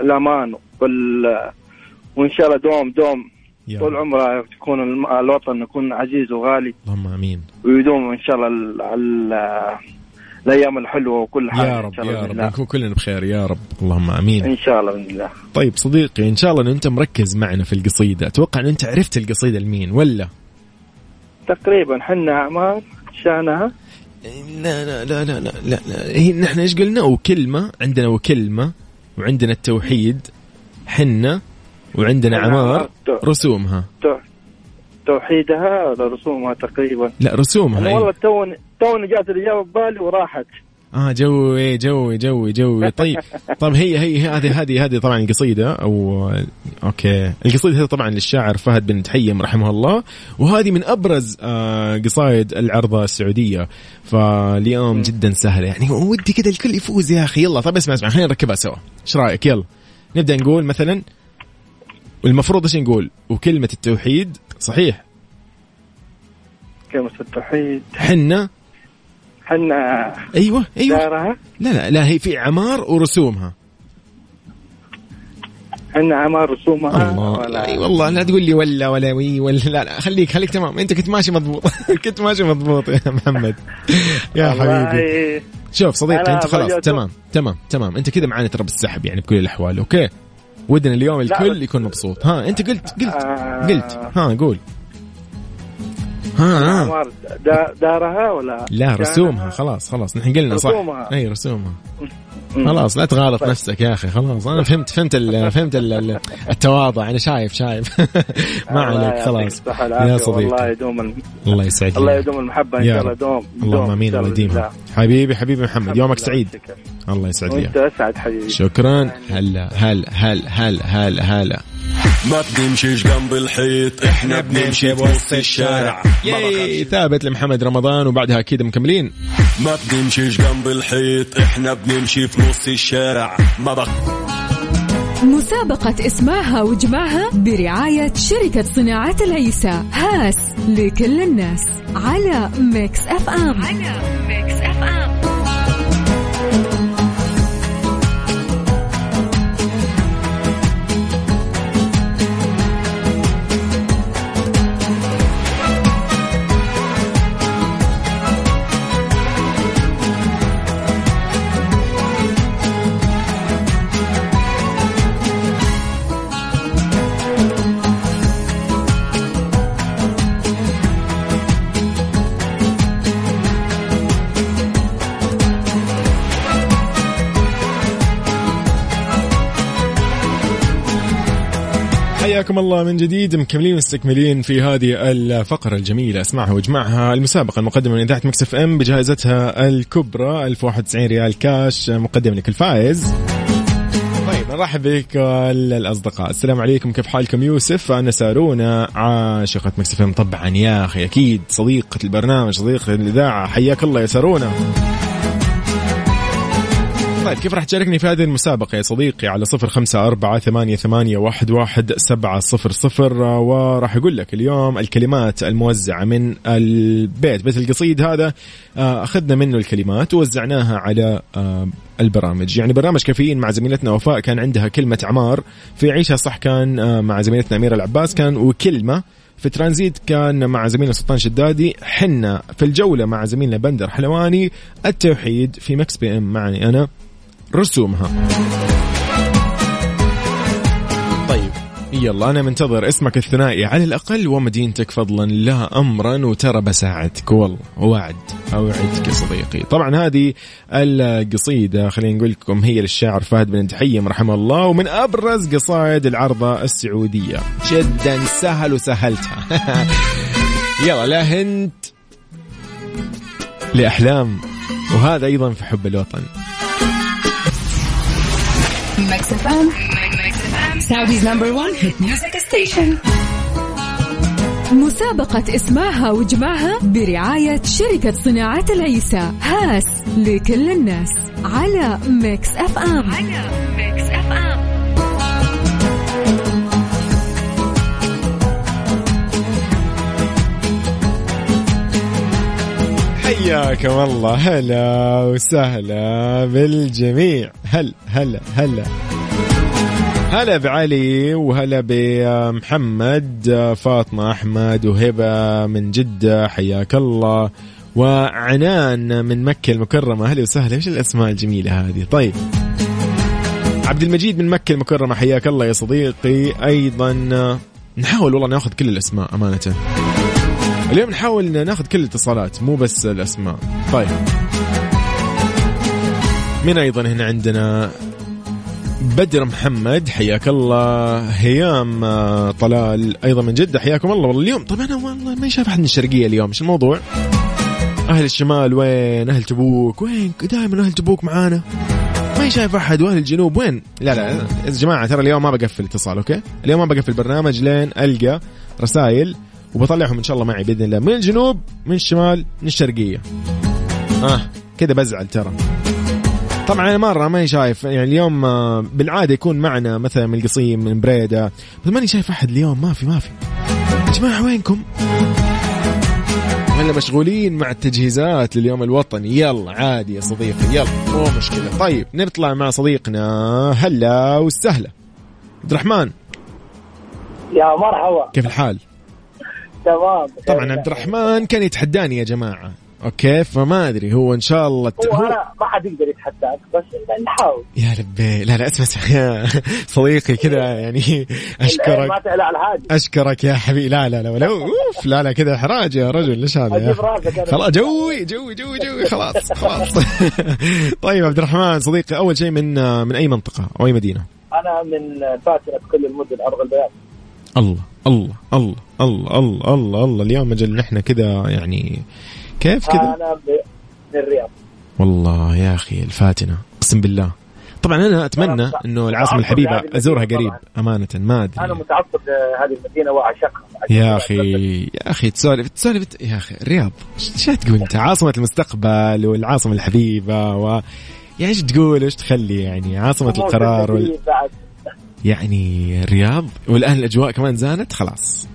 الأمان وال وإن شاء الله دوم دوم طول. عمره تكون الوطن يكون عزيز وغالي. اللهم آمين. ويدوم إن شاء الله ال- ال- الأيام الحلوة وكل حاجة يا رب يا رب. نكون كلنا بخير يا رب اللهم آمين. إن شاء الله بإذن الله. طيب صديقي إن شاء الله إن أنت مركز معنا في القصيدة أتوقع إن أنت عرفت القصيدة لمين ولا؟ تقريبا حنا اعمار شانها؟ لا لا لا لا لا, لا, لا. هي نحن إيش قلنا؟ وكلمة عندنا وكلمة وعندنا التوحيد حنة وعندنا عمار رسومها. تو- توحيدها رسومها تقريبا؟ لا رسومها أي. والله توني توني جات الإجابة ببالي وراحت. آه جوي جوي جوي جوي. طيب طب هي هي هذه هذه هذه طبعا القصيده أو أوكي. القصيدة هذه طبعا للشاعر فهد بن تحيم رحمه الله وهذه من أبرز آه قصايد العرضة السعودية. فاليوم جدا سهله يعني ودي كذا الكل يفوز يا أخي. يلا طب اسمع اسمع خلينا نركبها سوا. إيش رأيك؟ يلا. نبدأ نقول مثلا والمفروض إيش نقول؟ وكلمة التوحيد صحيح؟ كلمة التوحيد. حنه حنا أيوه أيوه. دارها. لا لا لا هي في اعمار ورسومها. حنا عمار رسومها. الله ولا أي والله لا تقول لي ولا ولا وي ولا لا لا خليك خليك تمام. أنت كنت ماشي مضبوط. كنت ماشي مضبوط يا محمد. يا حبيبي. شوف صديقي أنت خلاص تمام تمام تمام. أنت كذا معانا ترى بالسحب يعني بكل الأحوال okay؟ ودنا اليوم الكل يكون مبسوط. ها أنت قلت قلت آه. قلت. ها قول. ها دارها ولا؟ لا؟ رسومها خلاص خلاص. نحن قلنا صح؟ رسومها. إي رسومها. خلاص لا تغالط نفسك يا أخي خلاص. أنا فهمت فهمت ال فهمت ال ال التواضع. أنا شايف شايف. ما الله عليك خلاص. يا صديقي. والله يدوم. الله يسعدك. الله يدوم المحبة. إن يا شاء الله. دوم اللهم آمين الله الله. يديمها. حبيبي حبيبي محمد يومك سعيد. الله يسعد وأنت لي أسعد حبيبي. شكرا. هلا هلا هلا هلا هلا هلا. ما بنمشيش جنب الحيط إحنا بنمشي بوسط الشارع. ما ياي. ثابت لمحمد رمضان وبعدها أكيد مكملين. ما بنمشيش جنب الحيط إحنا بنمشي في نص الشارع. ما بخ مسابقة اسمعها واجمعها برعاية شركة صناعة العيسى. هاس لكل الناس. على Mix FM. على Mix FM. حياكم الله من جديد مكملين مستكملين في هذه الفقرة الجميلة. اسمعها واجمعها. المسابقة المقدمة من إذاعة Mix FM بجائزتها الكبرى 1091 ريال كاش مقدم لك الفائز. طيب نرحب بك الأصدقاء. السلام عليكم. كيف حالكم؟ يوسف أنا سارونا عاشقة Mix FM. طبعا يا أخي أكيد صديقة البرنامج صديقة الإذاعة. حياك الله يا سارونا. طيب كيف راح تشاركني في هذه المسابقة يا صديقي على صفر خمسة أربعة ثمانية, ثمانية واحد, واحد سبعة صفر صفر؟ وراح أقول لك اليوم الكلمات الموزعة من البيت. بيت القصيد هذا آه، أخذنا منه الكلمات ووزعناها على آه، البرامج. يعني برنامج كافيين مع زميلتنا وفاء كان عندها كلمة عمار. في عيشها صح كان آه، مع زميلتنا أميرة العباس. كان وكلمة في ترانزيت كان مع زميلنا سلطان شدادي. حنا في الجولة مع زميلنا بندر حلواني. التوحيد في مكس بي إم. معني أنا. رسومها. طيب يلا أنا منتظر اسمك الثنائي على الأقل ومدينتك فضلا. لا أمرا وترى بساعدك. والله وعد أوعدك يا صديقي. طبعا هذه القصيدة خلينا نقول لكم هي للشاعر فهد بن تحيم رحمه الله ومن أبرز قصائد العرضة السعودية. جدا سهل وسهلتها. يلا لا هنت لأحلام وهذا أيضا في حب الوطن. Mix FM Saudi's number 1 hit music station مسابقة اسمعها واجمعها برعاية شركة صناعة العيسى. هاس لكل الناس. على Mix FM على Mix FM حياكم الله. هلا وسهلا بالجميع. هل هلا هلا. هلا بعلي وهلا بمحمد فاطمة أحمد وهبة من جدة حياك الله. وعنان من مكة المكرمة. أهلا وسهلا. إيش الأسماء الجميلة هذه؟ طيب. عبد المجيد من مكة المكرمة. حياك الله يا صديقي. أيضا نحاول والله ناخذ كل الأسماء أمانة. اليوم نحاول ناخذ كل الاتصالات مو بس الأسماء. طيب. مين أيضا هنا عندنا؟ بدر محمد حياك الله. هيام آه، طلال أيضا من جدة حياكم الله. والله اليوم طب أنا والله ما شايف أحد من الشرقية اليوم. إيش الموضوع؟ أهل الشمال وين؟ أهل تبوك وين؟ دائما أهل تبوك معانا. ما شايف أحد وأهل الجنوب وين؟ لا لا. يا جماعة ترى اليوم ما بقفل اتصال أوكي؟ اليوم ما بقفل برنامج لين ألقى رسائل وبطلعهم إن شاء الله معي بإذن الله. من الجنوب من الشمال من الشرقية. آه كذا بزعل ترى. طبعا أنا مرة ماني شايف يعني اليوم آه، بالعادة يكون معنا مثلا من القصيم من بريدة بس ماني شايف أحد اليوم. ما في ما في. يا جماعة وينكم؟ ولا مشغولين مع التجهيزات لليوم الوطني. يلا عادي يا صديقي يلا مو مشكلة. طيب نطلع مع صديقنا. هلا وسهلا. عبد الرحمن. يا مرحبا. كيف الحال؟ تمام طبعا عبد الرحمن كان يتحداني يا جماعة. أوكي؟ فما أدري هو إن شاء الله هو أنا ما حد يقدر يتحداك بس نحاول يا ربي. لا لا أسمع أسمع يا صديقي كذا يعني ما اشكرك أشكرك يا حبيبي. لا لا لا ولا أوف لا لا كذا إحراج يا رجل ليش هذا يا خلاص جوي جوي جوي جوي خلاص خلاص. طيب عبد الرحمن صديقي أول شيء من من أي منطقة؟ أو أي مدينة؟ أنا من فاتنة كل المدن ارض البياض الله. الله الله الله الله الله الله. اليوم أجل نحن كذا يعني كيف كذا أنا من الرياض. والله يا أخي الفاتنة أقسم بالله. طبعا أنا أتمنى إنه العاصمة الحبيبة أزورها قريب أمانة ما أنا ادري متعصب لهذه المدينة وأعشقها. يا أخي يا أخي تسولف تسولف يا أخي الرياض إيش تقول أنت؟ عاصمة المستقبل والعاصمة الحبيبة و يعني إيش تقول؟ إيش تخلي يعني عاصمة القرار وال... يعني الرياض والآن الأجواء كمان زانت خلاص.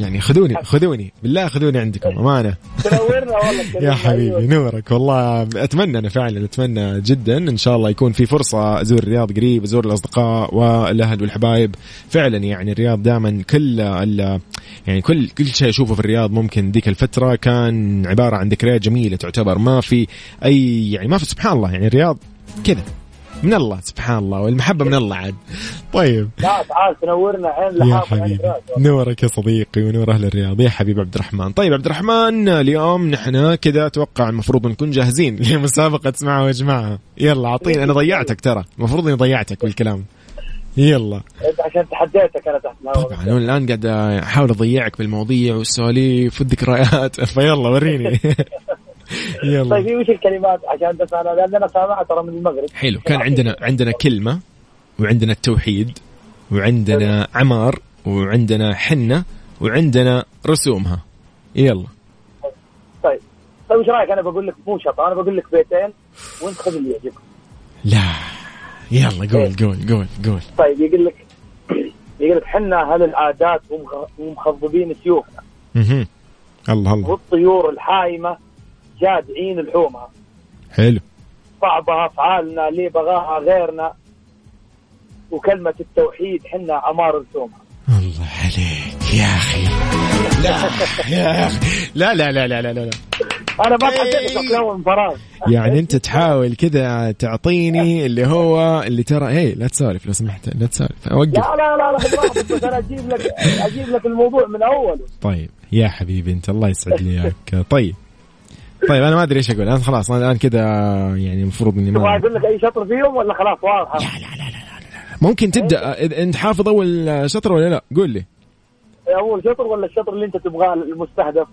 يعني خذوني خذوني. بالله خذوني عندكم أمانة. تنورنا والله. يا حبيبي نورك. والله أتمنى أنا فعلا أتمنى جدا إن شاء الله يكون في فرصة أزور الرياض قريب أزور الأصدقاء والأهل والحبايب. فعلا يعني الرياض دائما كل يعني كل كل شيء أشوفه في الرياض ممكن ذيك الفترة. كان عبارة عن ذكريات جميلة تعتبر ما في أي يعني ما في سبحان الله يعني الرياض كذا. من الله سبحان الله والمحبة من الله عاد. طيب. لا تعال تنورنا عين يا حبيبي. نورك يا صديقي ونور أهل الرياض. يا حبيب عبد الرحمن. طيب عبد الرحمن اليوم نحن كذا أتوقع المفروض نكون جاهزين لمسابقة اسمعها واجمعها يلا أعطيني أنا ضيعتك ترى. المفروض إني ضيعتك بالكلام. يلا. عشان تحديتك أنا تحت طبعا أنا الآن قاعد أحاول أضيعك بالمواضيع والسواليف والذكريات. فيلا وريني. يلا. طيب وش الكلمات؟ عشان بس أنا لأن أنا سامعها ترى من المغرب. حلو. كان عندنا عندنا كلمة وعندنا التوحيد وعندنا عمار وعندنا حنة وعندنا رسومها. يلا. طيب. طيب إيش رأيك؟ أنا بقول لك مو شطه أنا بقول لك بيتين وأنت خذ اللي يعجبك. لا. يلا قول قول قول قول. طيب يقول لك يقول لك حنا أهل العادات ومخ- ومخضبين سيوفنا. الله الله. والطيور الحايمة جادعين لحومها حلو. صعبة أفعالنا اللي بغاها غيرنا؟ وكلمة التوحيد حنا عمار رسومها الله عليك يا أخي. لا يا أخي. لا لا لا لا لا, لا. أنا ما افلام من فراغ يعني أنت تحاول كذا تعطيني اللي هو اللي ترى هي لا تسولف لو سمحت لا تسولف. أوقف. لا لا لا لا بس أنا أجيب لك أجيب لك الموضوع من أوله. طيب يا حبيبي أنت الله يسعد لي اياك طيب. طيب أنا ما أدري إيش أقول. أنا خلاص أنا الآن كذا يعني المفروض إني تبغى ما أقول لك أي شطر فيهم ولا خلاص؟ واضحه؟ ممكن تبدأ. أنت حافظ أول شطر ولا لا؟ قول لي. أول شطر ولا الشطر اللي أنت تبغاه المستهدف؟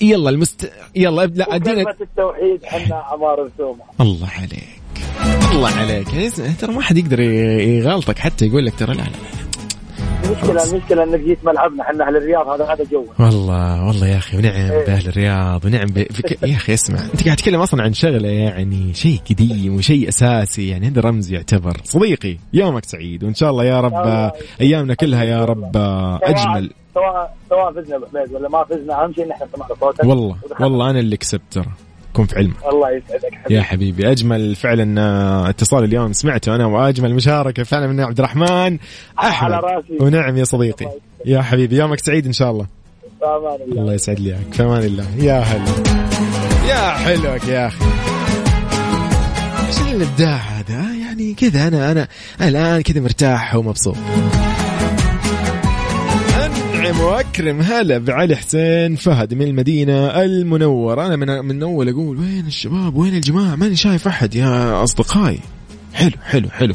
يلا المست يلا لا أدينا. التوحيد حنا عمار رسومها الله عليك. الله عليك. يعني ترى ما حد يقدر ي- يغلطك حتى يقول لك ترى لا لا لا. المشكلة المشكلة إنك جيت ملعبنا حنا أهل الرياض هذا هذا جو والله والله يا أخي ونعم إيه. بأهل الرياض ونعم. بك... يا أخي اسمع أنت قاعد تتكلم أصلا عن شغلة يعني شيء قديم وشيء أساسي يعني هذا رمز يعتبر صديقي يومك سعيد وإن شاء الله يا رب الله أيامنا كلها يا رب أجمل سواء سواء فزنا ولا ما فزنا أهم شيء ان إحنا سمعنا صوتك والله. والله أنا اللي كسبت ترى كن في علمك. الله يسعدك حبيبي. يا حبيبي أجمل فعلا آه، اتصال اليوم سمعته أنا وأجمل مشاركة فعلا من عبد الرحمن أحمد. على راسي. ونعم يا صديقي. يا حبيبي يومك سعيد إن شاء الله. بأمان الله. الله يسعد لي إياك. في أمان الله. يا هلا. يا حلوك يا أخي. إيش الإبداع هذا؟ يعني كذا أنا أنا الآن كذا مرتاح ومبسوط. انعم وأكرم هلا بعلي حسين فهد من المدينة المنورة. أنا من من أول أقول وين الشباب؟ وين الجماعة؟ ماني شايف أحد يا أصدقائي. حلو حلو حلو.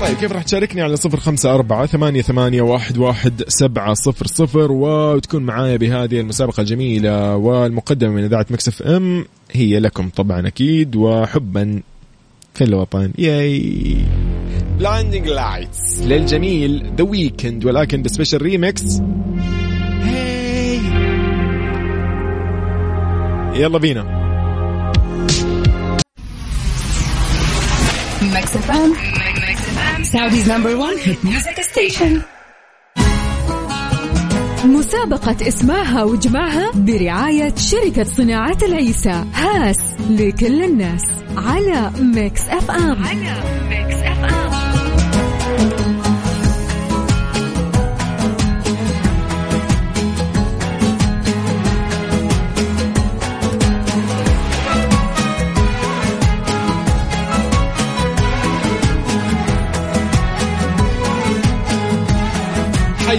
طيب كيف راح تشاركني على صفر خمسة أربعة ثمانية, ثمانية واحد, واحد سبعة صفر صفر؟ وتكون معايا بهذه المسابقة الجميلة والمقدمة من إذاعة مكسف أم. هي لكم طبعا أكيد وحبا في الوطن ياي Blinding Lights للجميل The Weeknd ولكن ب special remix يلا بينا Mix FM Saudi's number 1 hit music station مسابقة اسمعها واجمعها برعاية شركة صناعة العيسى. هاس لكل الناس. على Mix FM. على Mix FM.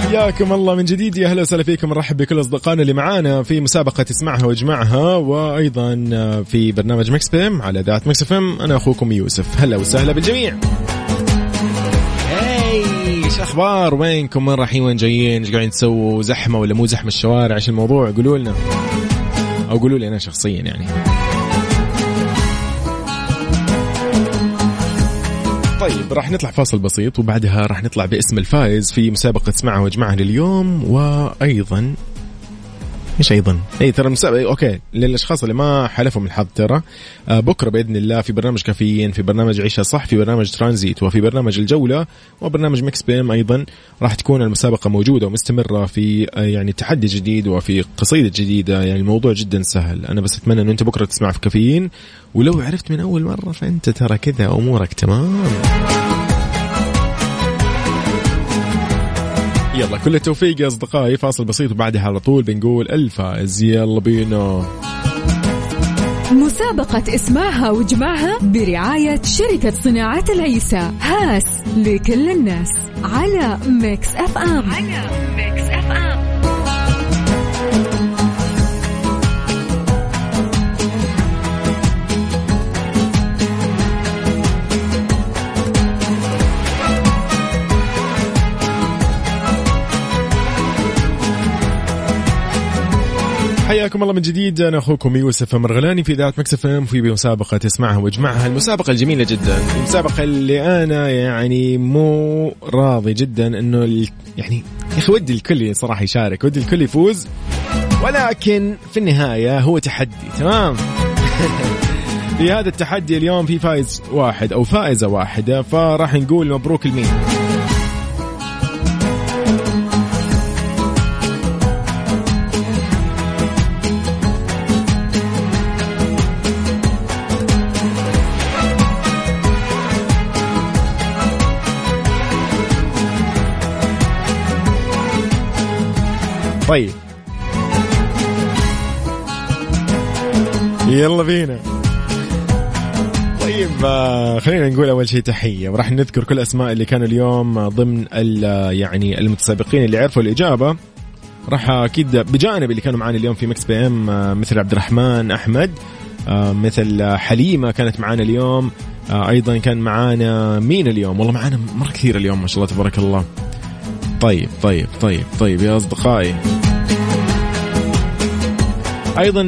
حياكم الله من جديد. يا أهلا وسهلا فيكم. نرحب بكل أصدقائنا اللي معانا في مسابقة اسمعها واجمعها وأيضا في برنامج Mix PM على ذات Mix FM. أنا أخوكم يوسف. هلا وسهلا بالجميع. إيش أخبار؟ وينكم؟ وين رايحين؟ وين جايين؟ إيش قاعدين تسووا؟ زحمة ولا مو زحمة الشوارع؟ إيش الموضوع؟ قولوا لنا. أو قولوا لي أنا شخصيا يعني. طيب راح نطلع فاصل بسيط وبعدها راح نطلع باسم الفائز في مسابقة اسمعها واجمعها لليوم وأيضا مش أيضا؟ اي ترى المسابقه okay. للأشخاص اللي ما حالفهم الحظ ترى آه بكرة بإذن الله في برنامج كافيين في برنامج عيشها صح في برنامج ترانزيت وفي برنامج الجولة وبرنامج Mix PM أيضا. راح تكون المسابقة موجودة ومستمرة في آه يعني تحدي جديد وفي قصيدة جديدة يعني الموضوع جدا سهل. أنا بس أتمنى إنه أنت بكرة تسمع في كافيين. ولو عرفت من أول مرة فأنت ترى كذا أمورك تمام. يلا كل التوفيق يا أصدقائي. فاصل بسيط وبعدها على طول بنقول الفائز يلا بينا. مسابقة اسمعها واجمعها برعاية شركة صناعة العيسى. هاس لكل الناس. على Mix FM. على Mix FM. حياكم الله من جديد. أنا أخوكم يوسف مرغلاني في إذاعة مكسف إم في مسابقة تسمعها وإجمعها. المسابقة الجميلة جدا. المسابقة اللي أنا يعني مو راضي جدا إنه. يعني يا أخي ودي الكل صراحة يشارك ودي الكل يفوز. ولكن في النهاية هو تحدي تمام؟ في هذا التحدي اليوم في فايز واحد أو فائزة واحدة فراح نقول مبروك لمين؟ طيب. يلا بينا. طيب آه، خلينا نقول أول شيء تحية. وراح نذكر كل الاسماء اللي كانوا اليوم ضمن يعني المتسابقين اللي عرفوا الإجابة. راح أكيد بجانب اللي كانوا معنا اليوم في Mix PM آه، مثل عبد الرحمن أحمد آه، مثل حليمة كانت معانا اليوم. أيضا كان معانا مين اليوم؟ والله معانا مرة كثير اليوم ما شاء الله تبارك الله. طيب طيب طيب طيب يا أصدقائي. أيضا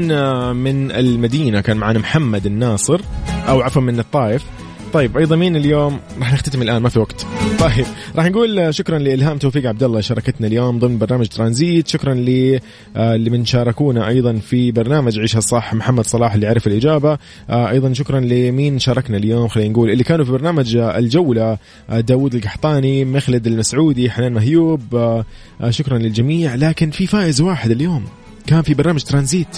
من المدينة كان معنا محمد الناصر أو عفوا من الطائف. طيب أيضا مين اليوم؟ راح نختتم الآن ما في وقت. طيب راح نقول شكرا لإلهام توفيق عبد الله شاركتنا اليوم ضمن برنامج ترانزيت. شكرا ل اللي من شاركونا أيضا في برنامج عيشها صح محمد صلاح اللي عرف الإجابة. أيضا شكرا لمين شاركنا اليوم خلينا نقول اللي كانوا في برنامج الجولة. داوود القحطاني مخلد المسعودي حنان مهيوب. شكرا للجميع لكن في فائز واحد اليوم. كان في برنامج ترانزيت.